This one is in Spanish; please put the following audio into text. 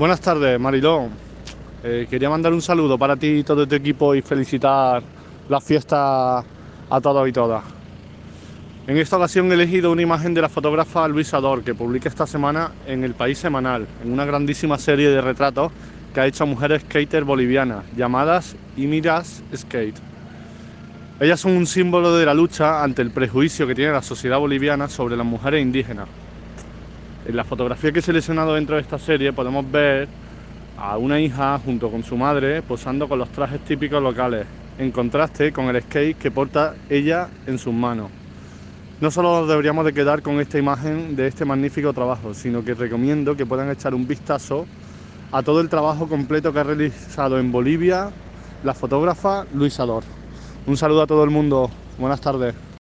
Buenas tardes, Mariló. Eh, quería mandar un saludo para ti y todo tu equipo y felicitar la fiesta a todos y todas. En esta ocasión he elegido una imagen de la fotógrafa Luisa Dor, que publica esta semana en El País Semanal, en una grandísima serie de retratos que ha hecho a mujeres skater bolivianas, llamadas Imiras Skate. Ellas son un símbolo de la lucha ante el prejuicio que tiene la sociedad boliviana sobre las mujeres indígenas. En la fotografía que he seleccionado dentro de esta serie podemos ver a una hija junto con su madre posando con los trajes típicos locales, en contraste con el skate que porta ella en sus manos. No solo deberíamos de quedar con esta imagen de este magnífico trabajo, sino que recomiendo que puedan echar un vistazo a todo el trabajo completo que ha realizado en Bolivia la fotógrafa Luisa Dor. Un saludo a todo el mundo, buenas tardes.